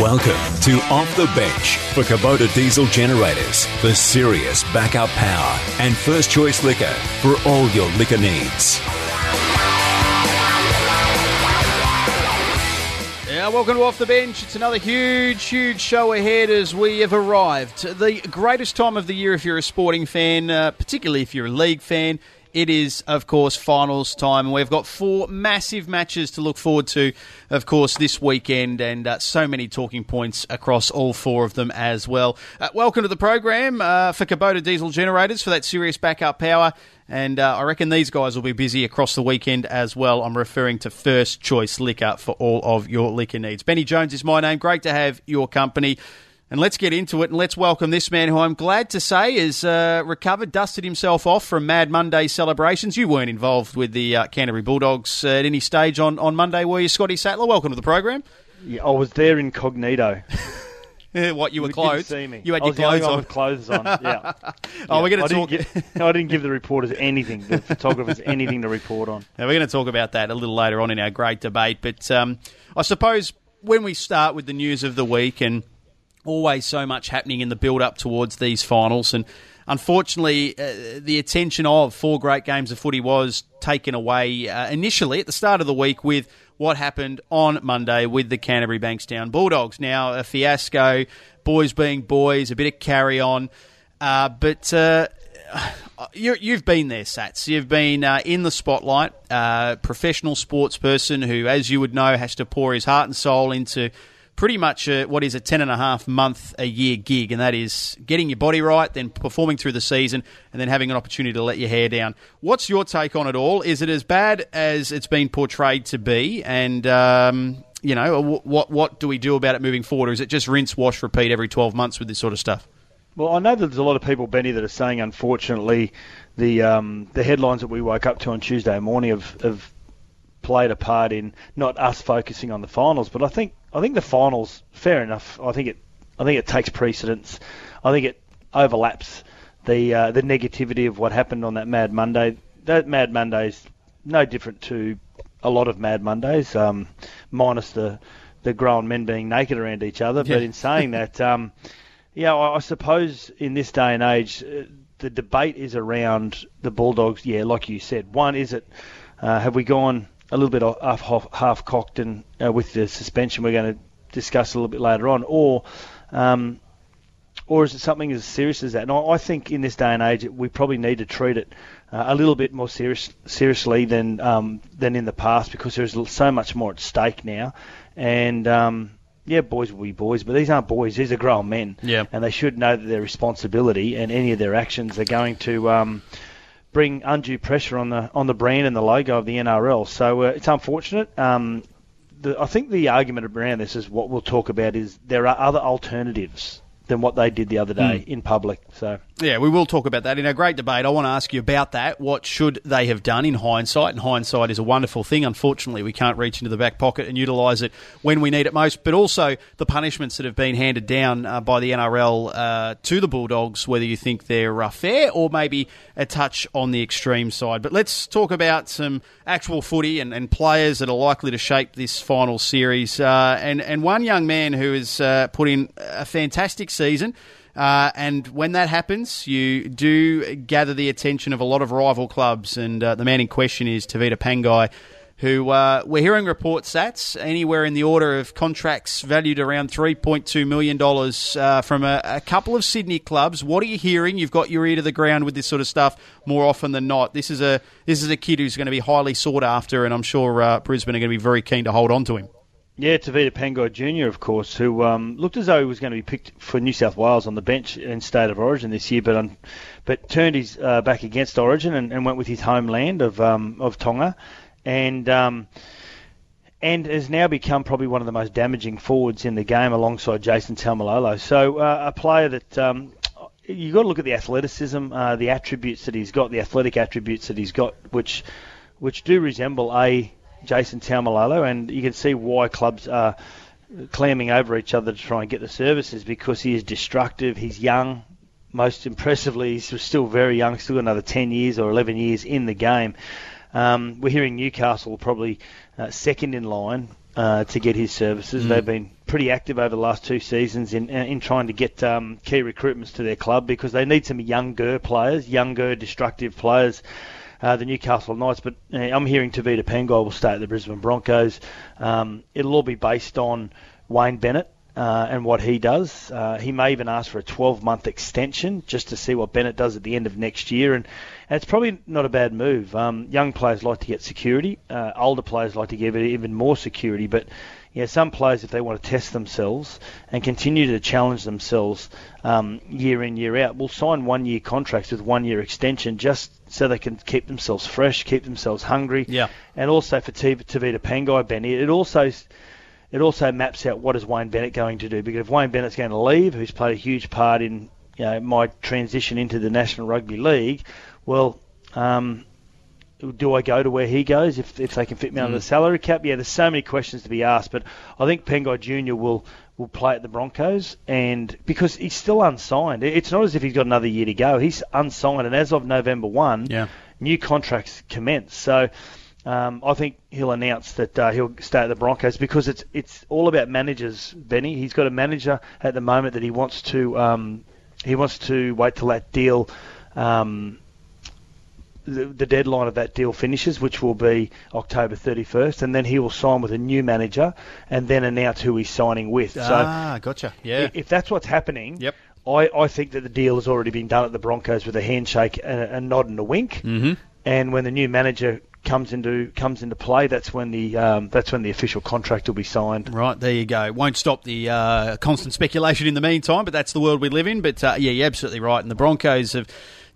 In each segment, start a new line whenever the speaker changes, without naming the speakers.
Welcome to Off the Bench for Kubota Diesel Generators for serious backup power and first choice liquor for all your liquor needs.
Yeah, welcome to Off the Bench. It's another huge, huge show ahead as we have arrived. The greatest time of the year if you're a sporting fan, uh, particularly if you're a league fan. It is, of course, finals time. And we've got four massive matches to look forward to, of course, this weekend, and uh, so many talking points across all four of them as well. Uh, welcome to the program uh, for Kubota Diesel Generators for that serious backup power. And uh, I reckon these guys will be busy across the weekend as well. I'm referring to First Choice Liquor for all of your liquor needs. Benny Jones is my name. Great to have your company. And let's get into it and let's welcome this man who I'm glad to say is uh, recovered, dusted himself off from Mad Monday celebrations. You weren't involved with the uh, Canterbury Bulldogs at any stage on, on Monday, were you, Scotty Sattler? Welcome to the program.
Yeah, I was there incognito.
what you were
You
clothed?
See me.
You had
I
your
was the only
clothes on.
with clothes on. Yeah.
Oh, we're going to talk.
didn't Give, no, I didn't give the reporters anything. The photographers anything to report on.
Now, we're going to talk about that a little later on in our great debate. But um, I suppose when we start with the news of the week, and always so much happening in the build up towards these finals, and unfortunately, uh, the attention of four great games of footy was taken away uh, initially at the start of the week with what happened on Monday with the Canterbury Bankstown Bulldogs. Now, a fiasco, boys being boys, a bit of carry on. Uh, but uh, you, you've been there, Sats. You've been uh, in the spotlight, uh, professional sports person who, as you would know, has to pour his heart and soul into pretty much uh what is a 10 and a half month a year gig, and that is getting your body right, then performing through the season, and then having an opportunity to let your hair down. What's your take on it all? Is it as bad as it's been portrayed to be? And. Um, you know, what what do we do about it moving forward, or is it just rinse, wash, repeat every twelve months with this sort of stuff?
Well, I know that there's a lot of people, Benny, that are saying, unfortunately, the um, the headlines that we woke up to on Tuesday morning have, have played a part in not us focusing on the finals. But I think I think the finals, fair enough. I think it I think it takes precedence. I think it overlaps the uh, the negativity of what happened on that Mad Monday. That Mad Monday's no different to a lot of Mad Mondays, um, minus the the grown men being naked around each other.
Yeah.
But in saying that. Um, yeah, I I suppose in this day and age, uh, the debate is around the Bulldogs. Yeah, like you said, one is it uh, have we gone a little bit off, half, half cocked and uh, with the suspension we're going to discuss a little bit later on, or um, or is it something as serious as that? And I, I think in this day and age, we probably need to treat it uh, a little bit more serious, seriously than um, than in the past because there's so much more at stake now, and. Um, yeah, boys will be boys, but these aren't boys. These are grown men,
Yeah.
and they should know that their responsibility and any of their actions are going to um, bring undue pressure on the on the brand and the logo of the NRL. So uh, it's unfortunate. Um, the, I think the argument around this is what we'll talk about is there are other alternatives than what they did the other day in public. So
Yeah, we will talk about that in a great debate. I want to ask you about that. What should they have done in hindsight? And hindsight is a wonderful thing. Unfortunately, we can't reach into the back pocket and utilise it when we need it most. But also the punishments that have been handed down uh, by the NRL uh, to the Bulldogs, whether you think they're uh, fair or maybe a touch on the extreme side. But let's talk about some actual footy and, and players that are likely to shape this final series. Uh, and, and one young man who has uh, put in a fantastic season. Uh, and when that happens, you do gather the attention of a lot of rival clubs. And uh, the man in question is Tevita Pangai, who uh, we're hearing reports that's anywhere in the order of contracts valued around $3.2 million uh, from a, a couple of Sydney clubs. What are you hearing? You've got your ear to the ground with this sort of stuff more often than not. This is a, this is a kid who's going to be highly sought after, and I'm sure uh, Brisbane are going to be very keen to hold on to him.
Yeah, Tevita Pangai Jr., of course, who um, looked as though he was going to be picked for New South Wales on the bench in State of Origin this year, but um, but turned his uh, back against Origin and, and went with his homeland of um, of Tonga, and um, and has now become probably one of the most damaging forwards in the game alongside Jason Taumalolo. So uh, a player that um, you've got to look at the athleticism, uh, the attributes that he's got, the athletic attributes that he's got, which which do resemble a Jason Taumalolo, and you can see why clubs are clamming over each other to try and get the services because he is destructive. He's young. Most impressively, he's still very young, still got another 10 years or 11 years in the game. Um, we're hearing Newcastle probably uh, second in line uh, to get his services. Mm. They've been pretty active over the last two seasons in uh, in trying to get um, key recruitments to their club because they need some younger players, younger, destructive players. Uh, the Newcastle Knights, but uh, I'm hearing Tevita Pangai will stay at the Brisbane Broncos. Um, it'll all be based on Wayne Bennett uh, and what he does. Uh, he may even ask for a 12 month extension just to see what Bennett does at the end of next year. And, and it's probably not a bad move. Um, young players like to get security, uh, older players like to give it even more security. But yeah, some players, if they want to test themselves and continue to challenge themselves um, year in, year out, will sign one year contracts with one year extension just so they can keep themselves fresh, keep themselves hungry.
Yeah.
And also for Tevita Pangai, Benny, it also it also maps out what is Wayne Bennett going to do. Because if Wayne Bennett's going to leave, who's played a huge part in you know, my transition into the National Rugby League, well, um, do I go to where he goes if, if they can fit me mm. under the mm. salary cap? Yeah, there's so many questions to be asked, but I think Pangai Jr. will will play at the Broncos, and because he's still unsigned, it's not as if he's got another year to go. He's unsigned, and as of November one,
yeah.
new contracts commence. So um, I think he'll announce that uh, he'll stay at the Broncos because it's it's all about managers. Benny, he's got a manager at the moment that he wants to um, he wants to wait till that deal. Um, the, the, deadline of that deal finishes, which will be October 31st, and then he will sign with a new manager and then announce who he's signing with.
Ah, so gotcha. Yeah.
If that's what's happening,
yep.
I, I think that the deal has already been done at the Broncos with a handshake, a, a nod, and a wink.
Mm-hmm.
And when the new manager comes into comes into play, that's when the um, that's when the official contract will be signed.
Right there, you go. Won't stop the uh, constant speculation in the meantime, but that's the world we live in. But uh, yeah, you're absolutely right. And the Broncos have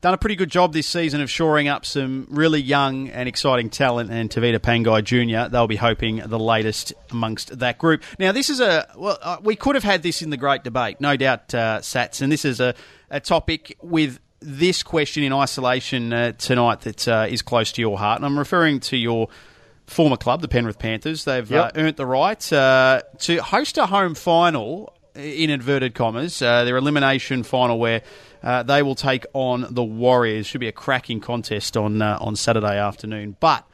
done a pretty good job this season of shoring up some really young and exciting talent. And Tevita Pangai Jr. They'll be hoping the latest amongst that group. Now, this is a well, uh, we could have had this in the great debate, no doubt, uh, Sats, and this is a, a topic with this question in isolation uh, tonight that uh, is close to your heart, and I'm referring to your former club, the Penrith Panthers. They've yep. uh, earned the right uh, to host a home final, in inverted commas, uh, their elimination final where uh, they will take on the Warriors. Should be a cracking contest on on Saturday afternoon. But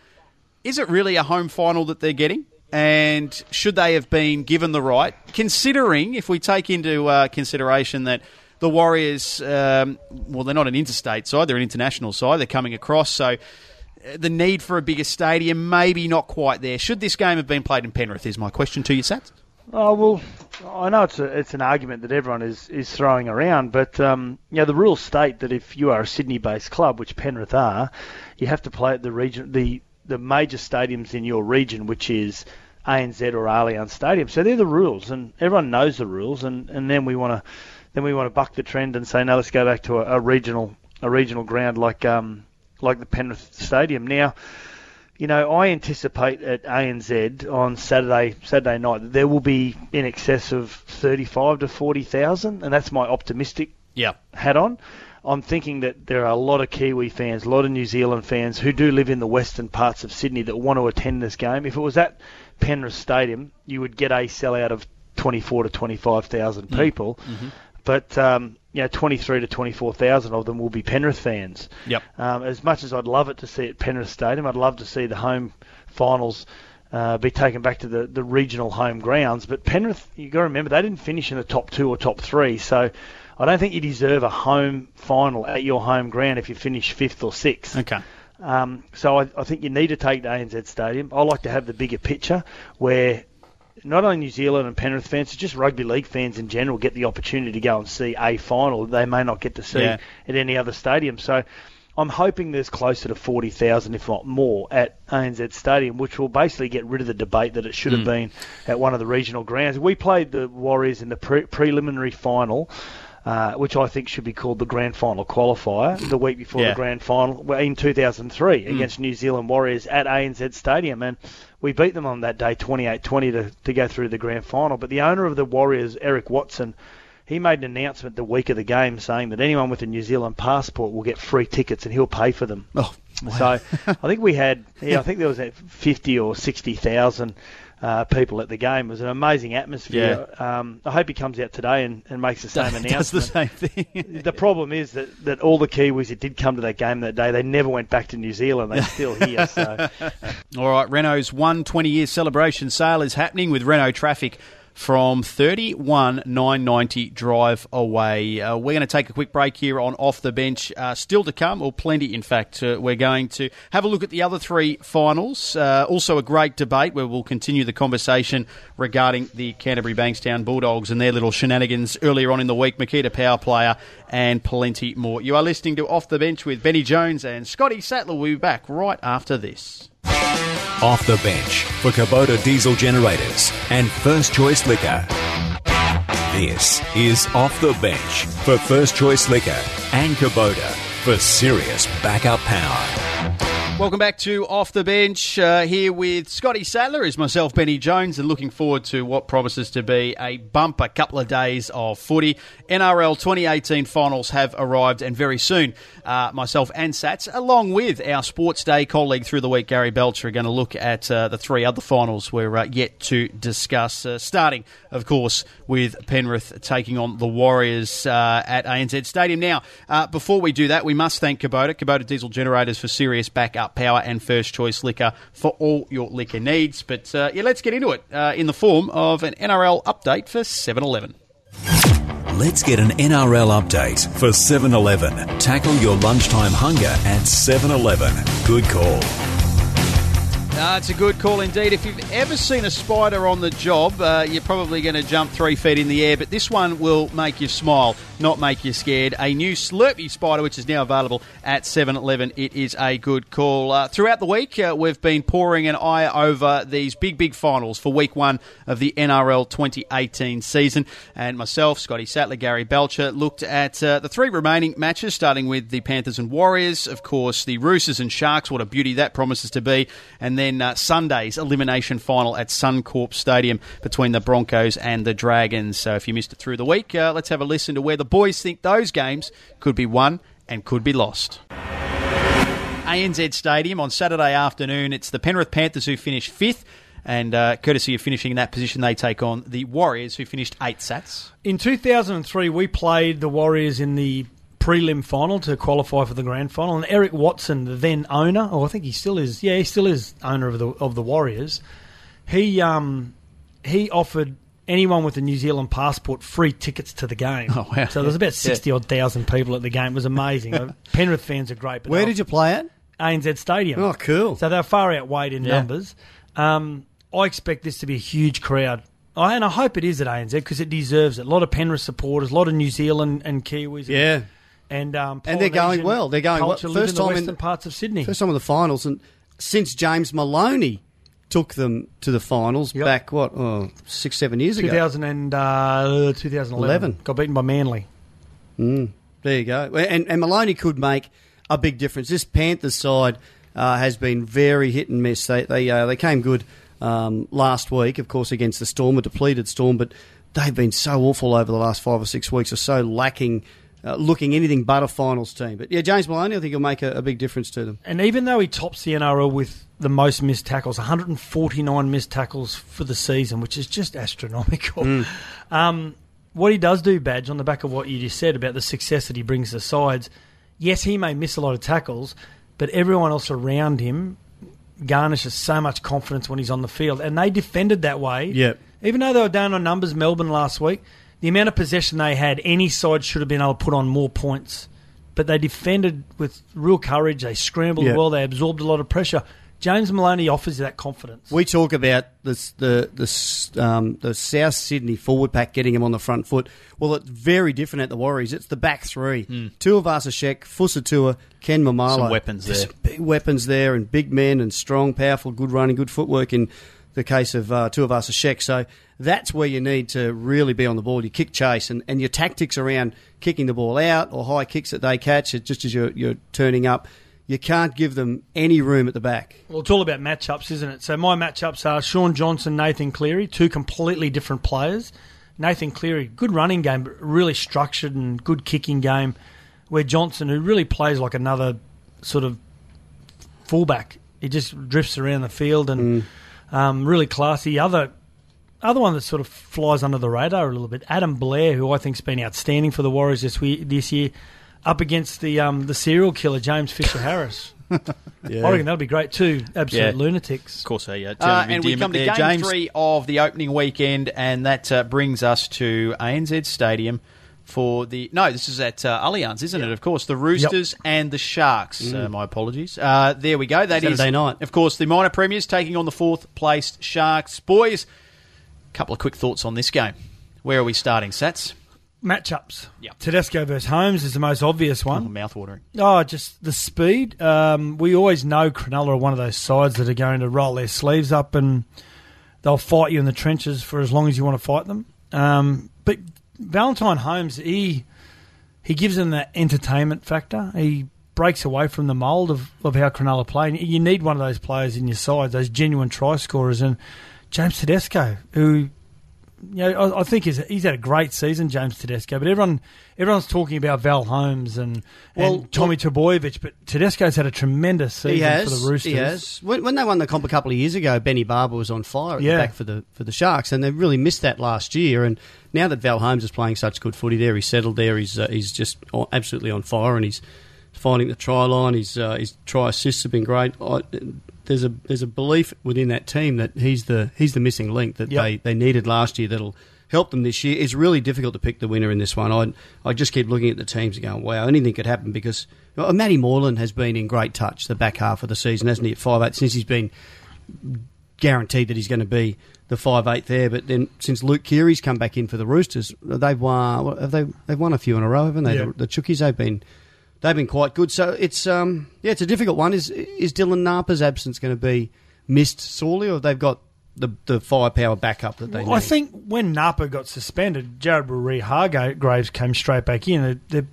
is it really a home final that they're getting? And should they have been given the right, considering if we take into consideration that the Warriors, um, well, they're not an interstate side, they're an international side. They're coming across, so uh, the need for a bigger stadium maybe not quite there. Should this game have been played in Penrith? Is my question to you, Sats.
Oh well, I know it's a, it's an argument that everyone is, is throwing around, but um, you know the rules state that if you are a Sydney-based club, which Penrith are, you have to play at the region the the major stadiums in your region, which is ANZ or Allianz Stadium. So they're the rules, and everyone knows the rules, and, and then we want to then we want to buck the trend and say, no, let's go back to a, a regional a regional ground like um, like the Penrith Stadium. Now, you know, I anticipate at ANZ on Saturday Saturday night that there will be in excess of thirty five to forty thousand, and that's my optimistic
yeah.
hat on. I'm thinking that there are a lot of Kiwi fans, a lot of New Zealand fans who do live in the western parts of Sydney that want to attend this game. If it was at Penrith Stadium, you would get a sellout of 24 to 25,000 mm. people.
Mm-hmm
but um, you know, 23 to 24,000 of them will be Penrith fans.
Yep.
Um, as much as I'd love it to see at Penrith Stadium, I'd love to see the home finals uh, be taken back to the, the regional home grounds. But Penrith, you've got to remember, they didn't finish in the top two or top three, so I don't think you deserve a home final at your home ground if you finish fifth or sixth.
Okay.
Um, so I, I, think you need to take the ANZ Stadium. I like to have the bigger picture where not only New Zealand and Penrith fans, it's just rugby league fans in general get the opportunity to go and see a final they may not get to see yeah. at any other stadium. So I'm hoping there's closer to 40,000, if not more, at ANZ Stadium, which will basically get rid of the debate that it should have mm. been at one of the regional grounds. We played the Warriors in the pre- preliminary final. Uh, which I think should be called the grand final qualifier, the week before
yeah.
the grand final in 2003 mm. against New Zealand Warriors at ANZ Stadium. And we beat them on that day 28-20 to, to go through the grand final. But the owner of the Warriors, Eric Watson, he made an announcement the week of the game saying that anyone with a New Zealand passport will get free tickets and he'll pay for them.
Oh, wow.
So I think we had, yeah, I think there was 50 or 60,000 uh, people at the game. It was an amazing atmosphere. Yeah. Um, I hope he comes out today and, and makes the same announcement.
Does the same thing.
the problem is that, that all the Kiwis that did come to that game that day, they never went back to New Zealand. They're still here. So.
all right, Renault's 120 year celebration sale is happening with Renault Trafic from 31990 drive away. Uh, we're going to take a quick break here on Off the Bench. Uh, still to come, or plenty, in fact. Uh, we're going to have a look at the other three finals. Uh, also, a great debate where we'll continue the conversation regarding the Canterbury Bankstown Bulldogs and their little shenanigans earlier on in the week. Makita Power Player and plenty more. You are listening to Off the Bench with Benny Jones and Scotty Sattler. We'll be back right after this.
Off the bench for Kubota diesel generators and first choice liquor. This is Off the Bench for First Choice Liquor and Kubota for serious backup power.
Welcome back to Off the Bench. Uh, here with Scotty Sattler is myself, Benny Jones, and looking forward to what promises to be a bumper couple of days of footy. NRL 2018 finals have arrived, and very soon, uh, myself and Sats, along with our Sports Day colleague through the week, Gary Belcher, are going to look at uh, the three other finals we're uh, yet to discuss. Uh, starting, of course, with Penrith taking on the Warriors uh, at ANZ Stadium. Now, before we do that, we must thank Kubota, Kubota Diesel Generators for serious backup power and first choice liquor for all your liquor needs. But uh, yeah, let's get into it uh, in the form of an NRL update for 7 Eleven.
Let's get an NRL update for 7 Eleven. Tackle your lunchtime hunger at 7 Eleven. Good call.
Uh, it's a good call indeed. If you've ever seen a spider on the job, uh, you're probably going to jump three feet in the air, but this one will make you smile, not make you scared. A new Slurpee spider, which is now available at 7 Eleven. It is a good call. Uh, throughout the week, uh, we've been pouring an eye over these big, big finals for week one of the NRL 2018 season. And myself, Scotty Sattler, Gary Belcher, looked at uh, the three remaining matches, starting with the Panthers and Warriors, of course, the Roosters and Sharks. What a beauty that promises to be. And then uh, Sunday's elimination final at Suncorp Stadium between the Broncos and the Dragons. So if you missed it through the week, uh, let's have a listen to where the boys think those games could be won and could be lost. ANZ Stadium on Saturday afternoon. It's the Penrith Panthers who finished fifth. And uh, courtesy of finishing in that position, they take on the Warriors, who finished eight sats.
In 2003, we played the Warriors in the prelim final to qualify for the grand final. And Eric Watson, the then owner, or oh, I think he still is, yeah, he still is owner of the of the Warriors. He um he offered anyone with a New Zealand passport free tickets to the game.
Oh wow!
So there was about sixty yeah. odd thousand people at the game. It was amazing. Penrith fans are great.
Where did you play at?
ANZ Stadium.
Oh, cool.
So they're far outweighed in yeah. numbers. Um, I expect this to be a huge crowd. I, and I hope it is at ANZ because it deserves it. A lot of Penrith supporters, a lot of New Zealand and Kiwis.
Yeah.
And, and um,
and they're going well. They're going well.
First time in the parts of Sydney.
First time in the finals, and since James Maloney took them to the finals yep. back what oh, six seven years
2000
ago.
And, uh, 2011. 11. Got beaten by Manly.
Mm, there you go. And, and Maloney could make a big difference. This Panthers side uh, has been very hit and miss. They they uh, they came good um, last week, of course, against the Storm, a depleted Storm, but they've been so awful over the last five or six weeks. Are so lacking uh, looking anything but a finals team. But yeah, James Maloney, I think he'll make a, a, big difference to them.
And even though he tops the NRL with the most missed tackles, 149 missed tackles for the season, which is just astronomical. Mm. Um, what he does do, Badge, on the back of what you just said about the success that he brings to sides, yes, he may miss a lot of tackles, but everyone else around him garnishes so much confidence when he's on the field. And they defended that way.
Yep.
Even though they were down on numbers, Melbourne last week, the amount of possession they had, any side should have been able to put on more points. But they defended with real courage. They scrambled yeah. well. They absorbed a lot of pressure. James Maloney offers that confidence.
We talk about this, the the um, the South Sydney forward pack getting him on the front foot. Well, it's very different at the Warriors. It's the back three: mm. Tuivasa-Sheck, Fusitu'a, Ken Maumalo.
Some weapons there.
big weapons there, and big men, and strong, powerful, good running, good footwork in the case of uh, Tuivasa-Sheck. So that's where you need to really be on the ball. You kick chase and, and your tactics around kicking the ball out or high kicks that they catch, just as you're, you're turning up. you can't give them any room at the back.
Well, it's all about matchups, isn't it? So my matchups are Shaun Johnson, Nathan Cleary, two completely different players. Nathan Cleary, good running game, but really structured and good kicking game. Where Johnson, who really plays like another sort of fullback, he just drifts around the field and um, really classy. Other other one that sort of flies under the radar a little bit, Adam Blair, who I think's been outstanding for the Warriors this we- this year, up against the um, the serial killer James Fisher Harris.
Yeah.
I reckon that'll be great too. Absolute
Yeah.
lunatics.
Of course, yeah.
Uh, and we come to game
James.
three
of the opening weekend, and that uh, brings us to ANZ Stadium for the. No, this is at uh, Allianz, isn't it? Of course, the Roosters and the Sharks. Uh, my apologies. Uh, there we go. That is
Saturday night.
Of course, the minor premiers taking on the fourth placed Sharks. Boys, couple of quick thoughts on this game. Where are we starting, Sats?
Matchups.
Yep.
Tedesco versus Holmes is the most obvious one.
mouth watering.
Oh, just the speed. Um, we always know Cronulla are one of those sides that are going to roll their sleeves up and they'll fight you in the trenches for as long as you want to fight them. Um, but Valentine Holmes, he he gives them that entertainment factor. He breaks away from the mould of, of how Cronulla play. You need one of those players in your side, those genuine try scorers. And James Tedesco, who you know, I, I think he's, he's had a great season, James Tedesco. But everyone, everyone's talking about Val Holmes and,
Well,
and Tommy Trbojevic, but Tedesco's had a tremendous season
has.
for the Roosters.
He has. When, when they won the comp a couple of years ago, Benny Barba was on fire at
Yeah.
the back for the for the Sharks, and they really missed that last year. And now that Val Holmes is playing such good footy there, he's settled there. He's uh, he's just absolutely on fire, and he's finding the try line. His uh, his try assists have been great. I, there's a there's a belief within that team that he's the he's the missing link that
Yep.
they, they needed last year. That'll help them this year. It's really difficult to pick the winner in this one. I I just keep looking at the teams and going, wow, anything could happen because well, Matty Moylan has been in great touch the back half of the season, hasn't he? At five eight since he's been guaranteed that he's going to be the five eight there. But then since Luke Keary's come back in for the Roosters, they've won. Have they? They've won a few in a row, haven't they?
Yeah.
The, the Chookies they've been. They've been quite good. So it's um yeah, it's a difficult one. Is is Dylan Napa's absence going to be missed sorely, or they've got the the firepower backup that they
Well,
need?
I think when Napa got suspended, Jared Waerea-Hargreaves came straight back in. They're, they're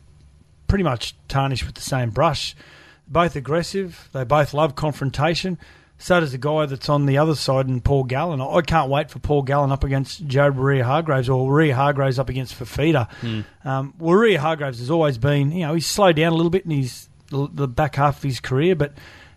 pretty much tarnished with the same brush. Both aggressive. They both love confrontation. So does the guy that's on the other side, and Paul Gallen. I can't wait for Paul Gallen up against Joe Waerea-Hargreaves or Waerea-Hargreaves up against Fifita. Um, well, Waerea-Hargreaves has always been, you know, he's slowed down a little bit in his the, back half of his career, but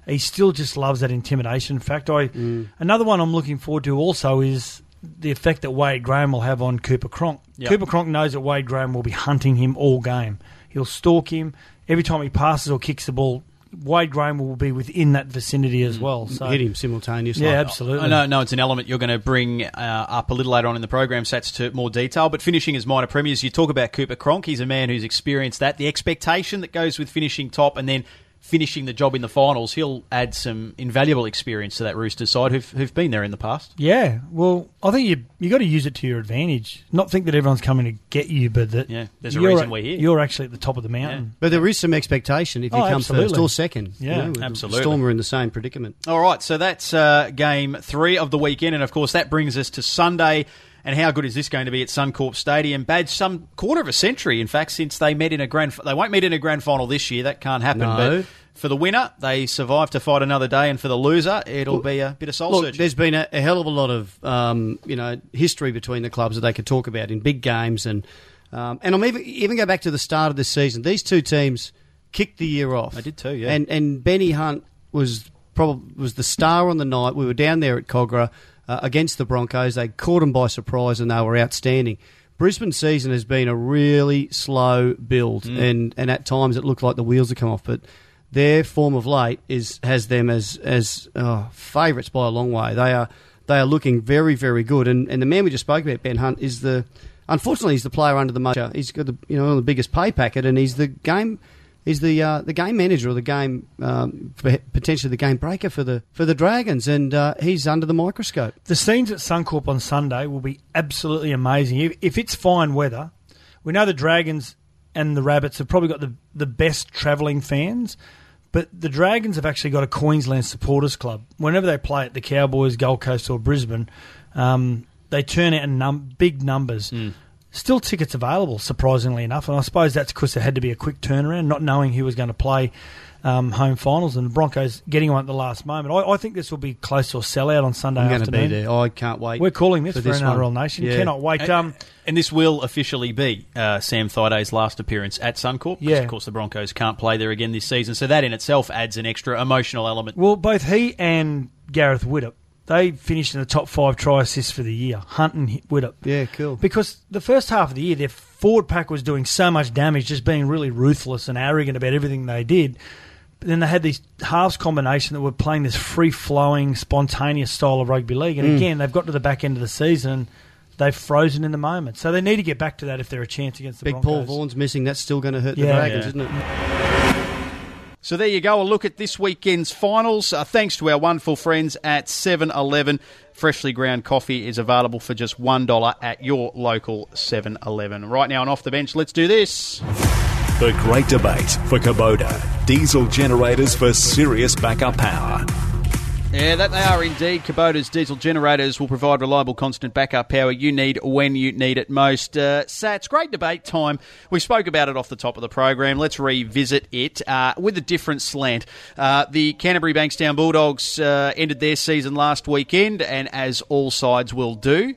he still just loves that intimidation factor. I, Another one I'm looking forward to also is the effect that Wade Graham will have on Cooper Cronk.
Yep.
Cooper Cronk knows that Wade Graham will be hunting him all game. He'll stalk him every time he passes or kicks the ball. Wade Graham will be within that vicinity as well. So
hit him simultaneously.
Yeah, absolutely.
No, no, it's an element you're going to bring uh, up a little later on in the program, Sats, to more detail. But finishing as minor premiers, you talk about Cooper Cronk. He's a man who's experienced that. The expectation that goes with finishing top and then finishing the job in the finals, he'll add some invaluable experience to that Roosters side who've, who've been there in the past.
Yeah, well, I think you you got to use it to your advantage. Not think that everyone's coming to get you, but that
Yeah, there's a reason we're here.
You're actually at the top of the mountain.
But there is some expectation if you
Oh,
come
absolutely.
first or second. you
Yeah,
know,
absolutely.
Storm are in the same predicament.
All right, so that's uh, game three of the weekend, and of course that brings us to Sunday. And how good is this going to be at Suncorp Stadium? Badge some quarter of a century, in fact, since they met in a grand. They won't meet in a grand final this year. That can't happen.
No.
But for the winner, they survive to fight another day, and for the loser, it'll be a bit of soul
Look,
searching.
there's been a, a hell of a lot of um, you know history between the clubs that they could talk about in big games, and um, and I'm even even go back to the start of this season. These two teams kicked the year off.
They did too, yeah.
And and Benny Hunt was probably was the star on the night. We were down there at Kogarah uh, against the Broncos. They caught them by surprise, and they were outstanding. Brisbane season has been a really slow build,
Mm.
and, and at times it looked like the wheels had come off. But their form of late is has them as as oh, favourites by a long way. They are they are looking very very good. And and the man we just spoke about, Ben Hunt, is the unfortunately he's the player under the most. He's got the you know the biggest pay packet, and he's the game. He's the uh, the game manager or the game um, potentially the game breaker for the for the Dragons, and uh, he's under the microscope.
The scenes at Suncorp on Sunday will be absolutely amazing. If, if it's fine weather, we know the Dragons and the Rabbits have probably got the, the best travelling fans, but the Dragons have actually got a Queensland supporters club. Whenever they play at the Cowboys, Gold Coast, or Brisbane, um, they turn out in num- big numbers.
Still tickets available, surprisingly enough, and I suppose that's because there had to be a quick turnaround, not knowing who was going to play um, home finals, and the Broncos getting one at the last moment. I, I think this will be close to a sellout on Sunday
I'm going to
afternoon.
be there. I can't wait.
We're calling this
for
for,
this
NRL
one.
Nation.
Yeah.
Cannot wait. Um,
And this will officially be uh, Sam Thaiday's last appearance at Suncorp. 'cause
Yeah.
Of course, the Broncos can't play there again this season, so that in itself adds an extra emotional element.
well, both he and Gareth Widdop, they finished in the top five try assists for the year. Hunt and Widdop.
Yeah, cool.
Because the first half of the year, their forward pack was doing so much damage, just being really ruthless and arrogant about everything they did. But then they had these halves combination that were playing this free flowing, spontaneous style of rugby league. And mm. again, they've got to the back end of the season they've frozen in the moment. So they need to get back to that if they're a chance against the
Big
Broncos.
Paul Vaughan's missing. That's still going to hurt the
Yeah.
Dragons,
Yeah.
isn't it?
So there you go, a look at this weekend's finals. Uh, thanks to our wonderful friends at 7 Eleven. Freshly ground coffee is available for just $1 at your local 7 Eleven. Right now, and off the bench, let's do this.
The great debate for Kubota. Diesel generators for serious backup power.
Yeah, that they are indeed. Kubota's diesel generators will provide reliable, constant backup power you need when you need it most. Uh, Sats, great debate time. We spoke about it off the top of the program. Let's revisit it uh, with a different slant. Uh, the Canterbury Bankstown Bulldogs uh, ended their season last weekend, and as all sides will do,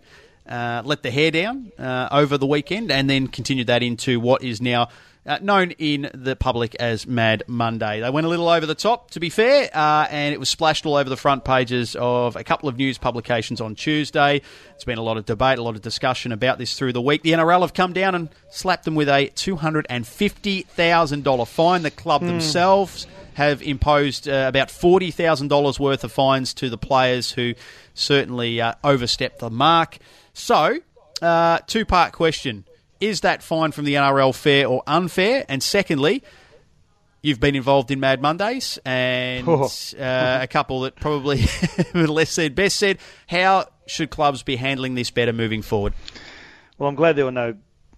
uh, let the hair down uh, over the weekend and then continued that into what is now uh, known in the public as Mad Monday. They went a little over the top, to be fair, uh, and it was splashed all over the front pages of a couple of news publications on Tuesday. It's been a lot of debate, a lot of discussion about this through the week. The NRL have come down and slapped them with a $250,000 fine. The club themselves have imposed uh, about $40,000 worth of fines to the players who certainly uh, overstepped the mark. So, uh, two part question. Is that fine from the NRL fair or unfair? And secondly, you've been involved in Mad Mondays and
Oh.
uh, a couple that probably less said, best said. How should clubs be handling this better moving forward?
Well, I'm glad there were no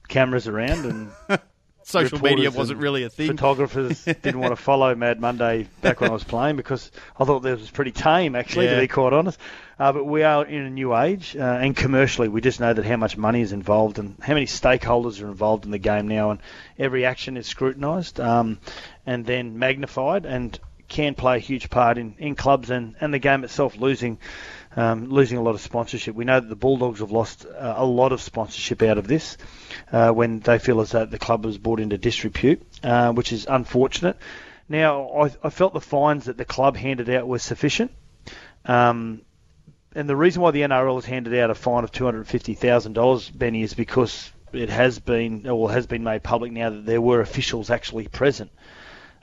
cameras around and
Social media wasn't really a thing.
Photographers didn't want to follow Mad Monday back when I was playing because I thought that was pretty tame, actually,
Yeah.
to be quite honest. Uh, but we are in a new age, uh, and commercially, we just know that how much money is involved and how many stakeholders are involved in the game now, and every action is scrutinised um, and then magnified, and can play a huge part in, in clubs and, and the game itself losing. Um, losing a lot of sponsorship. We know that the Bulldogs have lost uh, a lot of sponsorship out of this uh, when they feel as though the club was brought into disrepute, uh, which is unfortunate. Now, I, I felt the fines that the club handed out were sufficient. Um, and the reason why the NRL has handed out a fine of $250,000, Benny, is because it has been, or has been made public now that there were officials actually present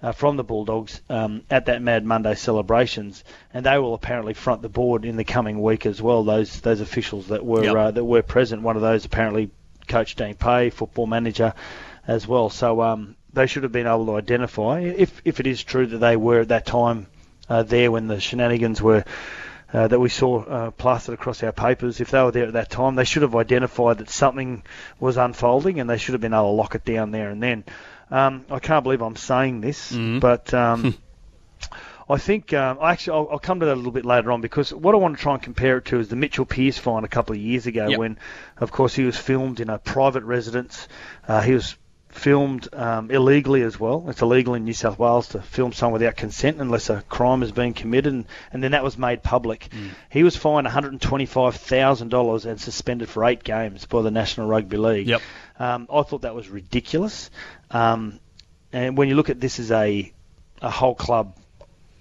uh, from the Bulldogs um, at that Mad Monday celebrations, and they will apparently front the board in the coming week as well. Those those officials that were
Yep.
uh, that were present. One of those apparently Coach Dean Pay, football manager, as well. So um, they should have been able to identify if if it is true that they were at that time uh, there when the shenanigans were. Uh, that we saw uh, plastered across our papers. If they were there at that time, they should have identified that something was unfolding, and they should have been able to lock it down there and then. Um, I can't believe I'm saying this, but um, I think um, actually I'll, I'll come to that a little bit later on because what I want to try and compare it to is the Mitchell Pearce fine a couple of years ago
Yep.
when, of course, he was filmed in a private residence. Uh, he was filmed um, illegally as well. It's illegal in New South Wales to film someone without consent unless a crime has been committed, and, and then that was made public. He was fined $125,000 and suspended for eight games by the National Rugby League.
Yep.
Um, I thought that was ridiculous. Um, and when you look at this as a a whole club,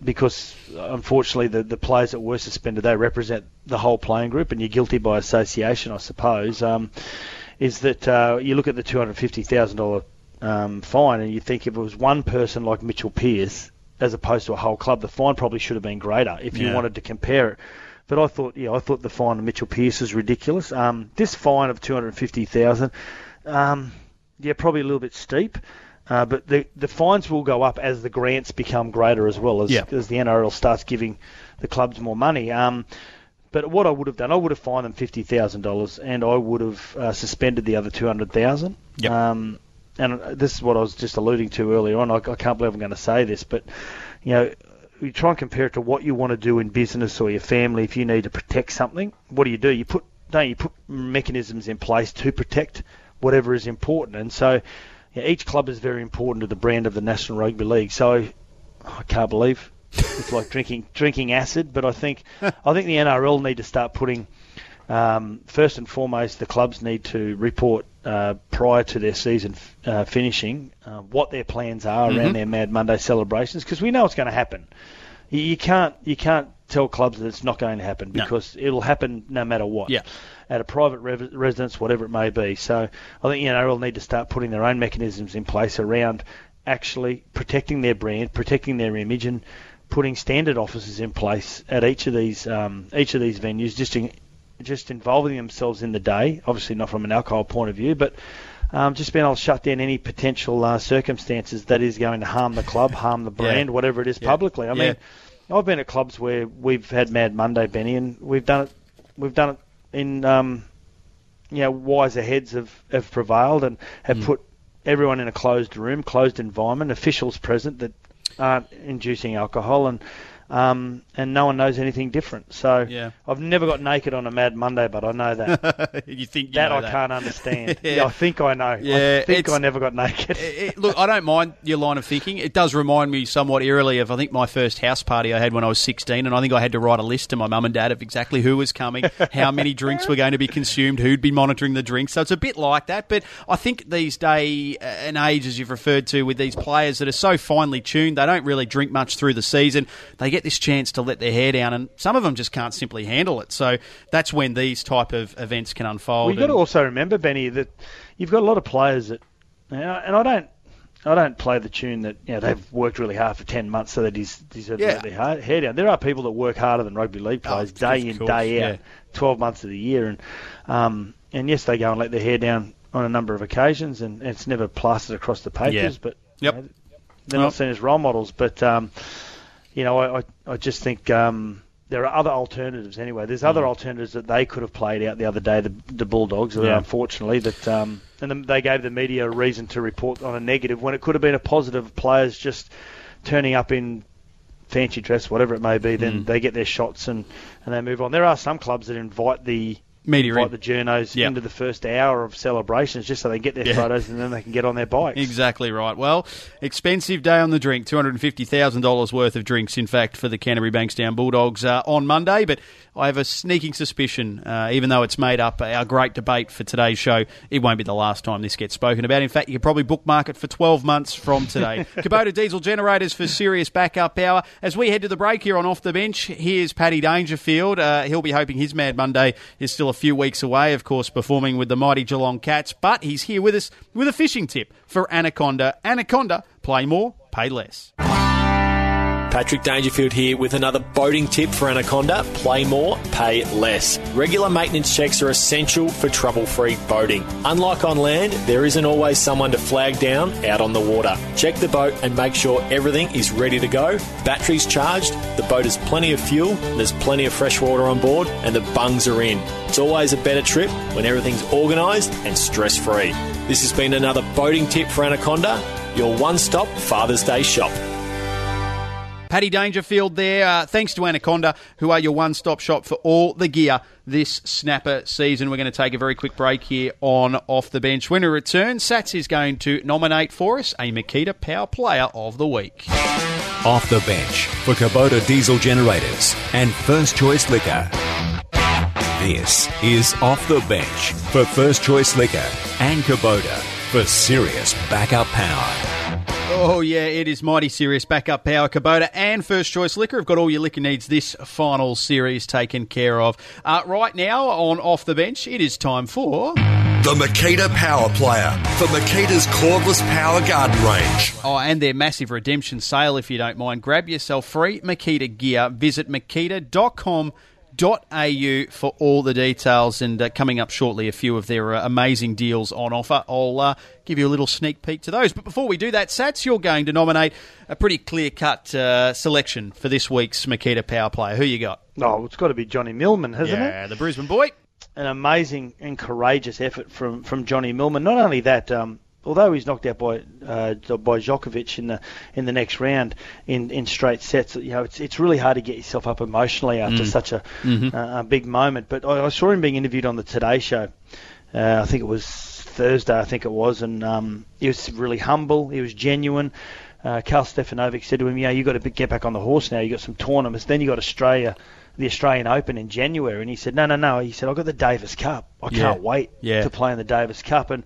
because unfortunately the the players that were suspended they represent the whole playing group, and you're guilty by association, I suppose. Um, is that uh, you look at the two hundred fifty thousand dollar um, fine, and you think if it was one person like Mitchell Pearce, as opposed to a whole club, the fine probably should have been greater if you
Yeah.
wanted to compare it. But I thought, yeah, I thought the fine of Mitchell Pearce is ridiculous. Um, this fine of two hundred fifty thousand, um, yeah, probably a little bit steep. Uh, but the the fines will go up as the grants become greater as well as
Yeah.
as the NRL starts giving the clubs more money. Um, but what I would have done, I would have fined them fifty thousand dollars, and I would have uh, suspended the other two hundred thousand.
Yep.
Um, and uh, this is what I was just alluding to earlier on. I, I can't believe I'm going to say this, but you know, you try and compare it to what you want to do in business or your family. If you need to protect something, what do you do? You put don't you put mechanisms in place to protect whatever is important. And so yeah, each club is very important to the brand of the National Rugby League. So I can't believe it's like drinking drinking acid. But I think I think the NRL need to start putting um, first and foremost the clubs need to report uh, prior to their season uh, finishing uh, what their plans are mm-hmm. around their Mad Monday celebrations because we know it's going to happen. You, you, can't you can't tell clubs that it's not going to happen because no. it'll happen no matter what.
Yeah.
At a private re- residence, whatever it may be. So I think you know they'll need to start putting their own mechanisms in place around actually protecting their brand, protecting their image, and putting standard officers in place at each of these um, each of these venues, just in, just involving themselves in the day. Obviously, not from an alcohol point of view, but um, just being able to shut down any potential uh, circumstances that is going to harm the club, harm the brand, yeah. whatever it is yeah. publicly. I yeah. mean, I've been at clubs where we've had Mad Monday, Benny, and we've done it. We've done it in, um, you know, wiser heads have, have prevailed and have mm. put everyone in a closed room, closed environment, officials present that aren't inducing alcohol, and um, and no one knows anything different. So
yeah.
I've never got naked on a Mad Monday, but I know that.
you think you
that
I
that. can't understand. yeah. yeah. I think I know.
Yeah,
I think I never got naked.
it, look, I don't mind your line of thinking. It does remind me somewhat eerily of I think my first house party I had when I was 16, and I think I had to write a list to my mum and dad of exactly who was coming, how many drinks were going to be consumed, who'd be monitoring the drinks. So it's a bit like that. But I think these day and age, as you've referred to, with these players that are so finely tuned, they don't really drink much through the season. They get this chance to let their hair down, and some of them just can't simply handle it. So that's when these type of events can unfold.
Well, you've got to also remember, Benny, that you've got a lot of players that, and I don't. I don't play the tune that you know they've worked really hard for ten months so they deserve yeah. to let their hair down. There are people that work harder than rugby league oh, players oh, day in course, day out, yeah. twelve months of the year, and um, and yes, they go and let their hair down on a number of occasions, and it's never plastered across the papers,
yeah.
but
yep.
You know, they're well, not seen as role models. But um, you know, I, I just think um, there are other alternatives anyway. There's other mm. alternatives that they could have played out the other day, the, the Bulldogs, yeah. unfortunately, that um, and they gave the media a reason to report on a negative when it could have been a positive. Players just turning up in fancy dress, whatever it may be, then mm. they get their shots and, and they move on. There are some clubs that invite the
media
invite the journos yep. into the first hour of celebrations just so they get their yeah. photos and then they can get on their bikes.
Exactly right. Well, expensive day on the drink. Two hundred and fifty thousand dollars worth of drinks, in fact, for the Canterbury Bankstown Bulldogs uh, on Monday. But I have a sneaking suspicion, uh, even though it's made up our great debate for today's show, it won't be the last time this gets spoken about. In fact, you could probably bookmark it for 12 months from today. Kubota diesel generators for serious backup power. As we head to the break here on Off the Bench, here's Paddy Dangerfield. Uh, he'll be hoping his Mad Monday is still a few weeks away, of course, performing with the mighty Geelong Cats, but he's here with us with a fishing tip for Anaconda. Anaconda, play more, pay less.
Patrick Dangerfield here with another boating tip for Anaconda play more, pay less. Regular maintenance checks are essential for trouble free boating. Unlike on land, there isn't always someone to flag down out on the water. Check the boat and make sure everything is ready to go. Batteries charged, the boat has plenty of fuel, there's plenty of fresh water on board, and the bungs are in. It's always a better trip when everything's organised and stress free. This has been another boating tip for Anaconda, your one stop Father's Day shop.
Paddy Dangerfield there. Uh, thanks to Anaconda, who are your one stop shop for all the gear this snapper season. We're going to take a very quick break here on Off the Bench. When we return, Sats is going to nominate for us a Makita Power Player of the Week.
Off the Bench for Kubota Diesel Generators and First Choice Liquor. This is Off the Bench for First Choice Liquor and Kubota for serious backup power.
Oh, yeah, it is mighty serious backup power. Kubota and First Choice Liquor have got all your liquor needs this final series taken care of. Uh, right now, on Off the Bench, it is time for.
The Makita Power Player for Makita's cordless power garden range.
Oh, and their massive redemption sale, if you don't mind. Grab yourself free Makita gear. Visit makita.com.au au for all the details and uh, coming up shortly a few of their uh, amazing deals on offer. I'll uh, give you a little sneak peek to those. But before we do that, Sats, you're going to nominate a pretty clear cut uh, selection for this week's Makita Power Player. Who you got?
Oh, it's got to be Johnny Millman, hasn't
yeah,
it?
Yeah, the Brisbane boy.
An amazing and courageous effort from, from Johnny Millman. Not only that, um, although he's knocked out by uh, by Djokovic in the in the next round in, in straight sets, you know it's it's really hard to get yourself up emotionally after mm. such a,
mm-hmm.
uh, a big moment. But I, I, saw him being interviewed on the Today Show. Uh, I think it was Thursday, I think it was, and um, he was really humble. He was genuine. Uh, Karl Stefanovic said to him, "Yeah, you got to get back on the horse now. You got some tournaments. Then you got Australia, the Australian Open in January." And he said, "No, no, no." He said, "I've got the Davis Cup. I
Yeah.
can't wait
Yeah.
to play in the Davis Cup." And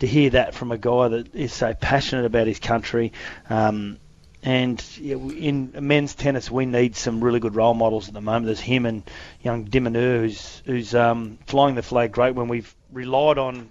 to hear that from a guy that is so passionate about his country. Um, and in men's tennis, we need some really good role models at the moment. There's him and young de Minaur, who's who's um, flying the flag great. When we've relied on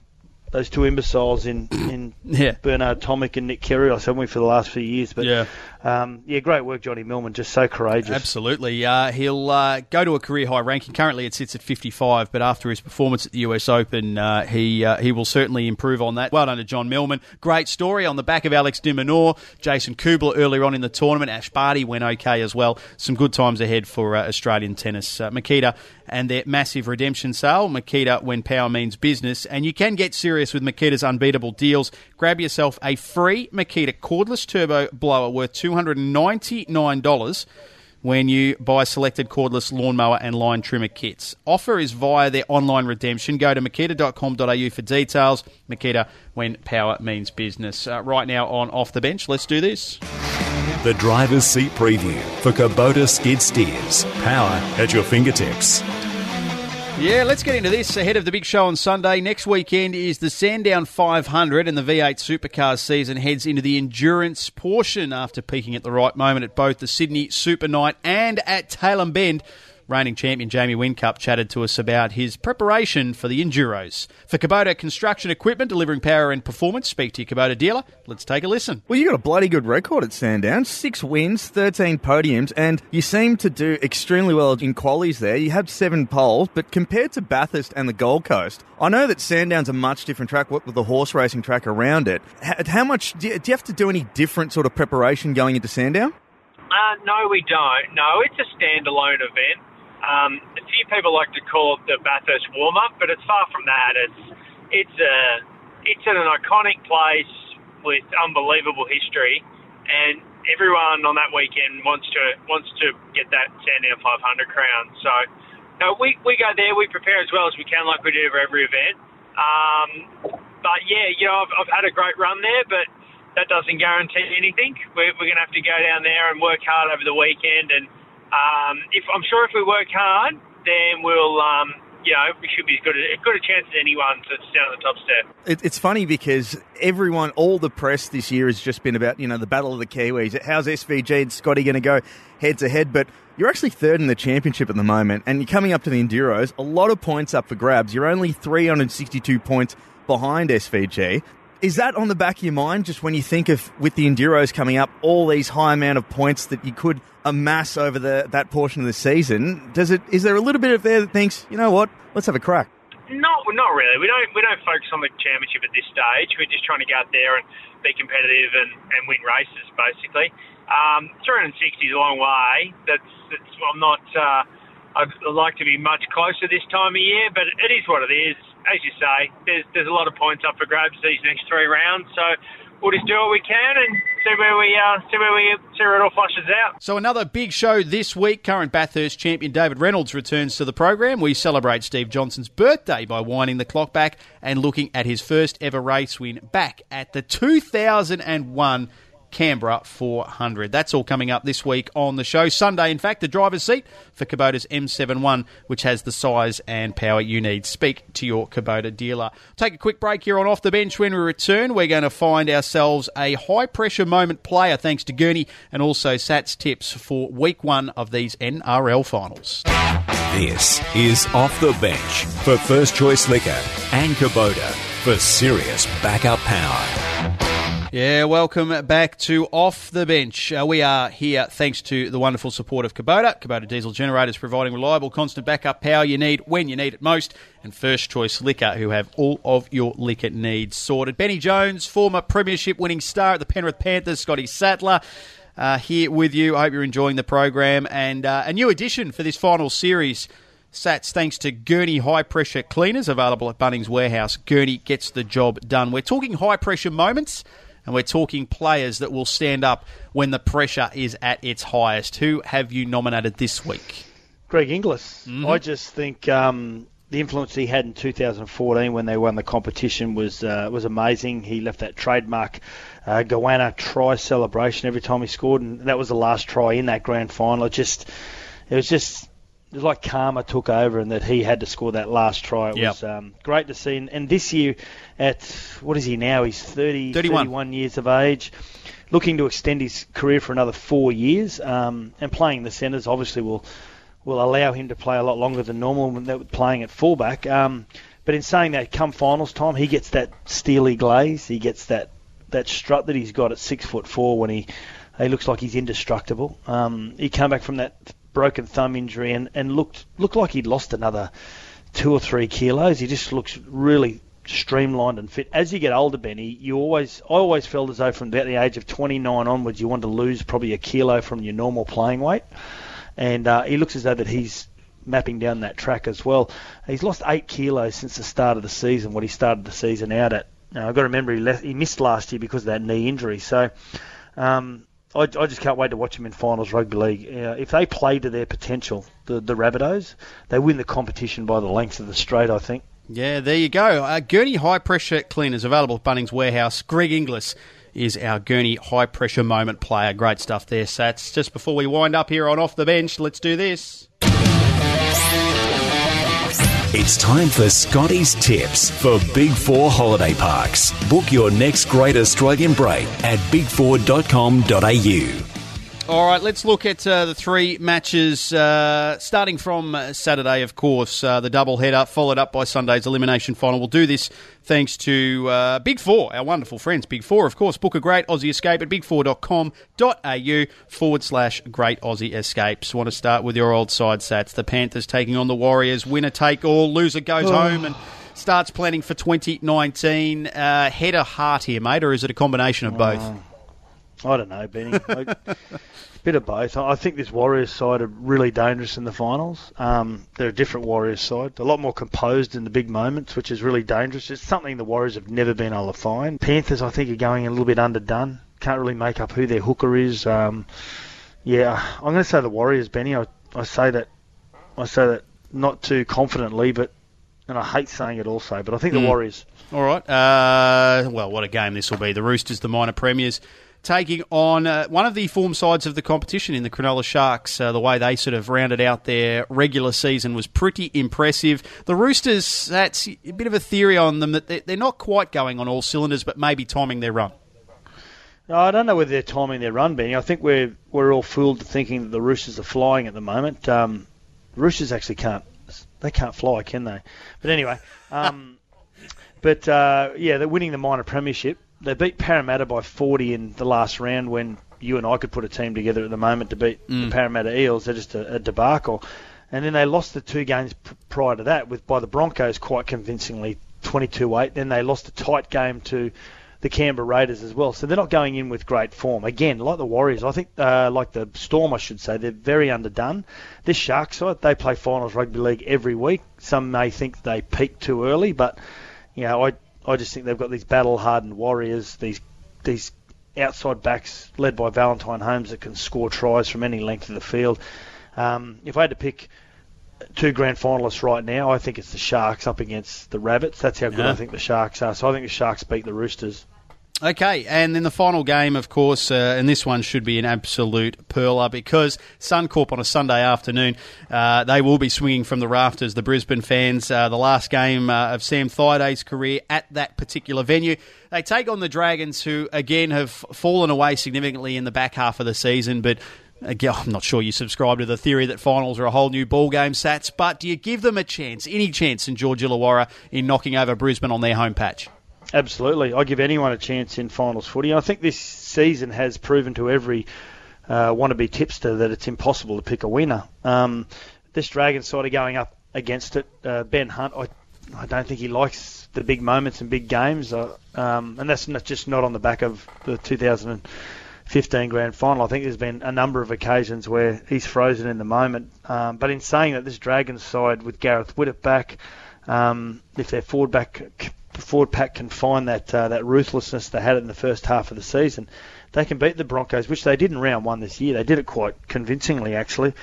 those two imbeciles in in
Yeah.
Bernard Tomic and Nick Kyrgios, haven't we, for the last few years? But
Yeah.
Um, yeah, great work, Johnny Millman. Just so courageous.
Absolutely. Uh, he'll uh, go to a career high ranking. Currently, it sits at 55, but after his performance at the US Open, uh, he uh, he will certainly improve on that. Well done to John Millman. Great story on the back of Alex de Minaur, Jason Kubler earlier on in the tournament. Ash Barty went okay as well. Some good times ahead for uh, Australian tennis. Uh, Makita and their massive redemption sale. Makita when power means business. And you can get serious with Makita's unbeatable deals. Grab yourself a free Makita cordless turbo blower worth $299 when you buy selected cordless lawnmower and line trimmer kits. Offer is via their online redemption. Go to makita.com.au for details. Makita when power means business. Uh, right now on Off the Bench, let's do this.
The driver's seat preview for Kubota Skid Steers. Power at your fingertips.
Yeah, let's get into this ahead of the big show on Sunday. Next weekend is the Sandown 500, and the V8 Supercars season heads into the endurance portion after peaking at the right moment at both the Sydney Super Night and at Tailem Bend. Reigning champion Jamie Whincup chatted to us about his preparation for the Enduros. For Kubota Construction Equipment, delivering power and performance, speak to your Kubota dealer. Let's take a listen.
Well, you got a bloody good record at Sandown. Six wins, 13 podiums, and you seem to do extremely well in qualies there. You had seven poles, but compared to Bathurst and the Gold Coast, I know that Sandown's a much different track with the horse racing track around it. How much do you, do you have to do any different sort of preparation going into Sandown?
Uh, no, we don't. No, it's a standalone event. Um, a few people like to call it the Bathurst warm up, but it's far from that. It's it's a it's an iconic place with unbelievable history, and everyone on that weekend wants to wants to get that Sandown 500 crown. So, no, we we go there. We prepare as well as we can, like we do for every event. Um, but yeah, you know, I've, I've had a great run there, but that doesn't guarantee anything. We're, we're going to have to go down there and work hard over the weekend. And um, if I'm sure if we work hard, then we'll, um, you know, we should be as good a, as good a chance as anyone to stand on the top step.
It, it's funny because everyone, all the press this year has just been about, you know, the battle of the Kiwis. How's SVG and Scotty going to go head to head? But you're actually third in the championship at the moment, and you're coming up to the Enduros. A lot of points up for grabs. You're only 362 points behind SVG. Is that on the back of your mind just when you think of with the Enduros coming up, all these high amount of points that you could amass over the, that portion of the season? Does it? Is there a little bit of there that thinks, you know what, let's have a crack?
Not, not really. We don't we don't focus on the championship at this stage. We're just trying to go out there and be competitive and, and win races, basically. Um, 360 is a long way. That's, that's I'm not. Uh, I'd like to be much closer this time of year, but it is what it is. As you say, there's there's a lot of points up for grabs these next three rounds. So we'll just do what we can and see where we uh, see where we see where it all flushes out.
So another big show this week. Current Bathurst champion David Reynolds returns to the program. We celebrate Steve Johnson's birthday by winding the clock back and looking at his first ever race win back at the 2001 Canberra 400. That's all coming up this week on the show. Sunday, in fact, the driver's seat for Kubota's M71, which has the size and power you need. Speak to your Kubota dealer. Take a quick break here on Off the Bench. When we return, we're going to find ourselves a high pressure moment player thanks to Gerni and also Satts tips for week one of these NRL finals.
This is Off the Bench for First Choice Liquor and Kubota for serious backup power.
Yeah, welcome back to Off the Bench. Uh, we are here thanks to the wonderful support of Kubota. Kubota diesel generators providing reliable, constant backup power you need when you need it most. And First Choice Liquor, who have all of your liquor needs sorted. Benny Jones, former Premiership winning star at the Penrith Panthers, Scotty Sattler. Uh, here with you. I hope you're enjoying the program. And uh, a new addition for this final series. Satts, thanks to Gerni High Pressure Cleaners, available at Bunnings Warehouse. Gerni gets the job done. We're talking high pressure moments, and we're talking players that will stand up when the pressure is at its highest. Who have you nominated this week?
Greg Inglis. I just think um, the influence he had in 2014 when they won the competition was uh, was amazing. He left that trademark uh, Goanna try celebration every time he scored, and that was the last try in that grand final. It just it was just it was like karma took over, and that he had to score that last try. It
Yep.
was um, great to see. And, and this year, at what is he now? He's 30,
31.
31 years of age. Looking to extend his career for another four years, um, and playing the centres obviously will will allow him to play a lot longer than normal when playing at fullback. Um, but in saying that, come finals time, he gets that steely glaze. He gets that that strut that he's got at six foot four when he he looks like he's indestructible. Um, he came back from that broken thumb injury and, and looked looked like he'd lost another two or three kilos. He just looks really streamlined and fit. As you get older, Benny, you always I always felt as though from about the age of 29 onwards, you want to lose probably a kilo from your normal playing weight. And uh, he looks as though that he's mapping down that track as well. He's lost eight kilos since the start of the season. What he started the season out at. Now, I've got to remember he, left, he missed last year because of that knee injury. So um, I, I just can't wait to watch him in finals rugby league. Uh, if they play to their potential, the the Rabbitohs, they win the competition by the length of the straight. I think.
Yeah, there you go. Uh, Gerni high pressure cleaners available at Bunnings Warehouse. Greg Inglis is our Gerni high pressure moment player. Great stuff there, Satts. Just before we wind up here on Off the Bench, let's do this.
It's time for Scotty's tips for Big Four holiday parks. Book your next great Australian break at big4.com.au.
All right, let's look at uh, the three matches, uh, starting from uh, Saturday, of course, uh, the double header, followed up by Sunday's elimination final. We'll do this thanks to uh, Big Four, our wonderful friends, Big Four, of course. Book a great Aussie escape at big4.com.au forward slash great Aussie escapes. Want to start with your old side satts. The Panthers taking on the Warriors. Winner take all, loser goes home and starts planning for 2019. Uh, head or heart here, mate, or is it a combination of both?
I don't know, Benny. I, bit of both. I I think this Warriors side are really dangerous in the finals. Um, they're a different Warriors side, a lot more composed in the big moments, which is really dangerous. It's something the Warriors have never been able to find. Panthers, I think, are going a little bit underdone. Can't really make up who their hooker is. Um, yeah, I'm going to say the Warriors, Benny. I, I say that, I say that not too confidently, but and I hate saying it also, but I think the
Mm.
Warriors.
All right. Uh, well, what a game this will be. The Roosters, the minor premiers, taking on uh, one of the form sides of the competition in the Cronulla Sharks. Uh, the way they sort of rounded out their regular season was pretty impressive. The Roosters, that's a bit of a theory on them that they- they're not quite going on all cylinders, but maybe timing their run.
No, I don't know whether they're timing their run, Benny. I think we're we're all fooled to thinking that the Roosters are flying at the moment. Um, the Roosters actually can't. They can't fly, can they? But anyway, um, but uh, yeah, they're winning the minor premiership. They beat Parramatta by 40 in the last round when you and I could put a team together at the moment to beat the
Mm.
Parramatta Eels. They're just a, a debacle. And then they lost the two games p- prior to that with by the Broncos quite convincingly, 22-8. Then they lost a tight game to the Canberra Raiders as well. So they're not going in with great form. Again, like the Warriors, I think, uh, like the Storm, I should say, they're very underdone. This Sharks side, they play finals rugby league every week. Some may think they peaked too early, but you know, I I just think they've got these battle-hardened Warriors, these these outside backs led by Valentine Holmes that can score tries from any length of the field. Um, if I had to pick two grand finalists right now, I think it's the Sharks up against the Rabbits. That's how good
Yeah.
I think the Sharks are. So I think the Sharks beat the Roosters.
Okay, and then the final game, of course, uh, and this one should be an absolute perler because Suncorp on a Sunday afternoon, uh, they will be swinging from the rafters. The Brisbane fans, uh, the last game uh, of Sam Thaiday's career at that particular venue. They take on the Dragons, who again have fallen away significantly in the back half of the season, but. Again, I'm not sure you subscribe to the theory that finals are a whole new ball game, Satts, but do you give them a chance, any chance in George Illawarra in knocking over Brisbane on their home patch?
Absolutely. I give anyone a chance in finals footy. I think this season has proven to every uh, wannabe tipster that it's impossible to pick a winner. Um, this Dragons side are going up against it. Uh, ben Hunt, I, I don't think he likes the big moments and big games, uh, um, and that's not, just not on the back of the 2015 grand final. I think there's been a number of occasions where he's frozen in the moment. Um, but in saying that, this Dragons side with Gareth Widdop back, um, if their forward back forward pack can find that uh, that ruthlessness they had in the first half of the season, they can beat the Broncos, which they did in round one this year. They did it quite convincingly, actually.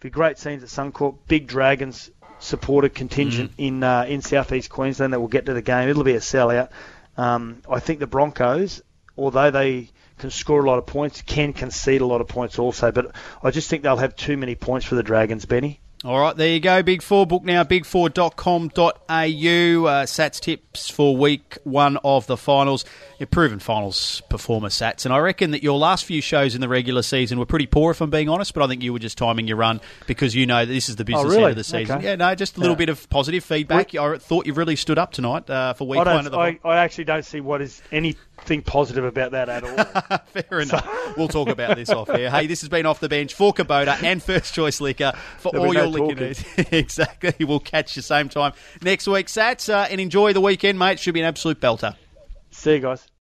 Be great scenes at Suncorp. Big Dragons supporter contingent
Mm-hmm.
in uh, in southeast Queensland that will get to the game. It'll be a sellout. Um, I think the Broncos, although they can score a lot of points, can concede a lot of points also. But I just think they'll have too many points for the Dragons, Benny.
All right, there you go. Big Four book now, big4.com.au. Uh, Satts tips for week one of the finals. You're proven finals performer, Satts. And I reckon that your last few shows in the regular season were pretty poor, if I'm being honest, but I think you were just timing your run because you know that this is the business
Oh, really?
end of the season.
Okay.
Yeah, no, just a little
Yeah.
bit of positive feedback. I thought you really stood up tonight uh, for week
I,
one of the
I, I actually don't see what is anything positive about that at all.
Fair enough. We'll talk about this off here. Hey, this has been off the bench for Kubota and First Choice Liquor for
There'll
all your
no
liquor needs. exactly. We'll catch you same time next week, Satts, uh, and enjoy the weekend, mate. Should be an absolute belter.
See you guys.